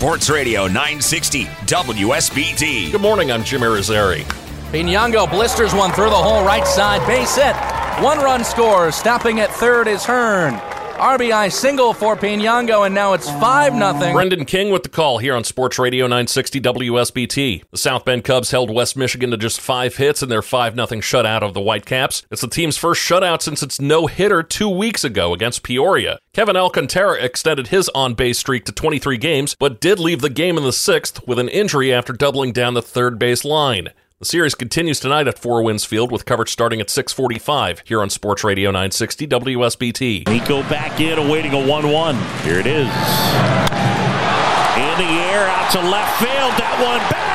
Sports Radio 960 WSBT. Good morning, I'm Jim Irizarry. Piñango blisters one through the hole right side, base hit. One run scores. Stopping at third is Hearn. RBI single for Piñango, and now it's 5 0. Brendan King with the call here on Sports Radio 960 WSBT. The South Bend Cubs held West Michigan to just five hits in their 5 0 shutout of the Whitecaps. It's the team's first shutout since its no hitter two weeks ago against Peoria. Kevin Alcantara extended his on base streak to 23 games, but did leave the game in the sixth with an injury after doubling down the third base line. The series continues tonight at Four Winds Field with coverage starting at 645 here on Sports Radio 960 WSBT. Nico back in, awaiting a 1-1. Here it is. In the air, out to left field. That one back.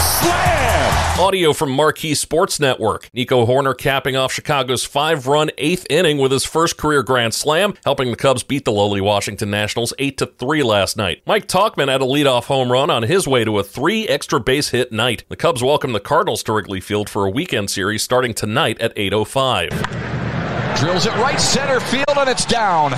Slam! Audio from Marquee Sports Network. Nico Hoerner capping off Chicago's five run eighth inning with his first career grand slam, helping the Cubs beat the lowly Washington Nationals 8 3 last night. Mike Tauchman had a leadoff home run on his way to a three extra base hit night. The Cubs welcome the Cardinals to Wrigley Field for a weekend series starting tonight at 8.05. Drills it right center field and it's down.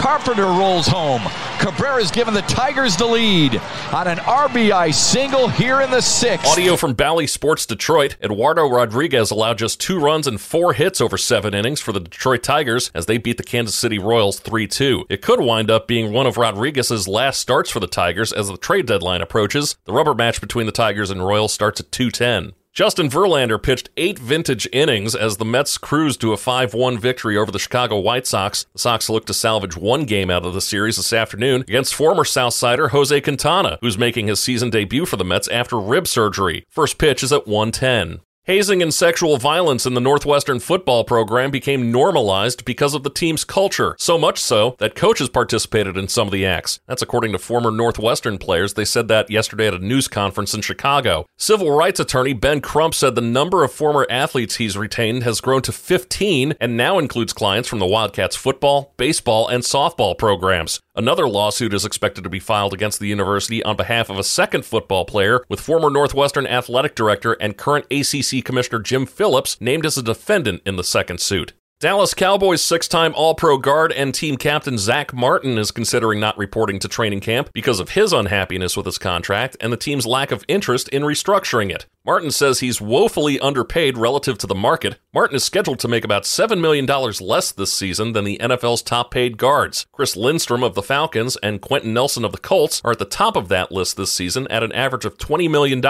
Carpenter rolls home. Cabrera's given the Tigers the lead on an RBI single here in the sixth. Audio from Bally Sports Detroit. Eduardo Rodriguez allowed just two runs and four hits over seven innings for the Detroit Tigers as they beat the Kansas City Royals 3 2. It could wind up being one of Rodriguez's last starts for the Tigers as the trade deadline approaches. The rubber match between the Tigers and Royals starts at 210. Justin Verlander pitched eight vintage innings as the Mets cruised to a 5 1 victory over the Chicago White Sox. The Sox look to salvage one game out of the series this afternoon against former Southsider Jose Quintana, who's making his season debut for the Mets after rib surgery. First pitch is at 110. Hazing and sexual violence in the Northwestern football program became normalized because of the team's culture, so much so that coaches participated in some of the acts. That's according to former Northwestern players. They said that yesterday at a news conference in Chicago. Civil rights attorney Ben Crump said the number of former athletes he's retained has grown to 15 and now includes clients from the Wildcats football, baseball, and softball programs. Another lawsuit is expected to be filed against the university on behalf of a second football player, with former Northwestern athletic director and current ACC Commissioner Jim Phillips named as a defendant in the second suit. Dallas Cowboys six time All Pro guard and team captain Zack Martin is considering not reporting to training camp because of his unhappiness with his contract and the team's lack of interest in restructuring it. Martin says he's woefully underpaid relative to the market. Martin is scheduled to make about $7 million less this season than the NFL's top paid guards. Chris Lindstrom of the Falcons and Quenton Nelson of the Colts are at the top of that list this season at an average of $20 million.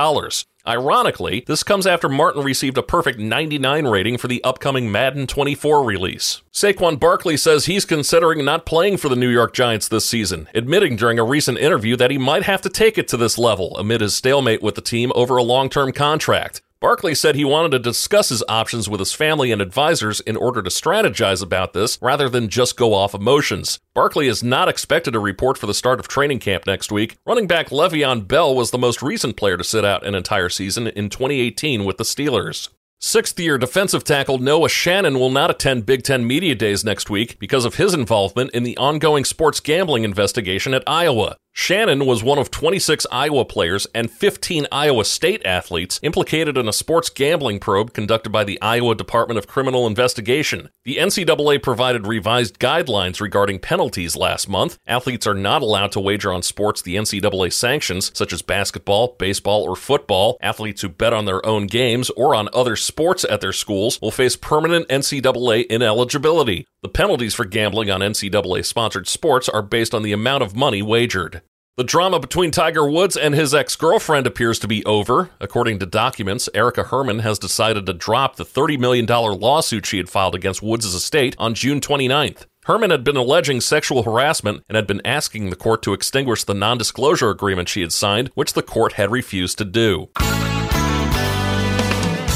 Ironically, this comes after Martin received a perfect 99 rating for the upcoming Madden 24 release. Saquon Barkley says he's considering not playing for the New York Giants this season, admitting during a recent interview that he might have to take it to this level amid his stalemate with the team over a long term contract. Barkley said he wanted to discuss his options with his family and advisors in order to strategize about this rather than just go off emotions. Barkley is not expected to report for the start of training camp next week. Running back Le'Veon Bell was the most recent player to sit out an entire season in 2018 with the Steelers. Sixth year defensive tackle Noah Shannon will not attend Big Ten Media Days next week because of his involvement in the ongoing sports gambling investigation at Iowa. Shannon was one of 26 Iowa players and 15 Iowa State athletes implicated in a sports gambling probe conducted by the Iowa Department of Criminal Investigation. The NCAA provided revised guidelines regarding penalties last month. Athletes are not allowed to wager on sports the NCAA sanctions, such as basketball, baseball, or football. Athletes who bet on their own games or on other sports at their schools will face permanent NCAA ineligibility. The penalties for gambling on NCAA sponsored sports are based on the amount of money wagered. The drama between Tiger Woods and his ex girlfriend appears to be over. According to documents, Erica Herman has decided to drop the $30 million lawsuit she had filed against Woods' estate on June 29th. Herman had been alleging sexual harassment and had been asking the court to extinguish the non disclosure agreement she had signed, which the court had refused to do.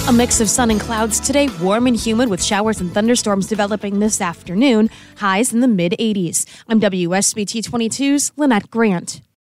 A mix of sun and clouds today, warm and humid with showers and thunderstorms developing this afternoon, highs in the mid 80s. I'm WSBT 22's Lynette Grant.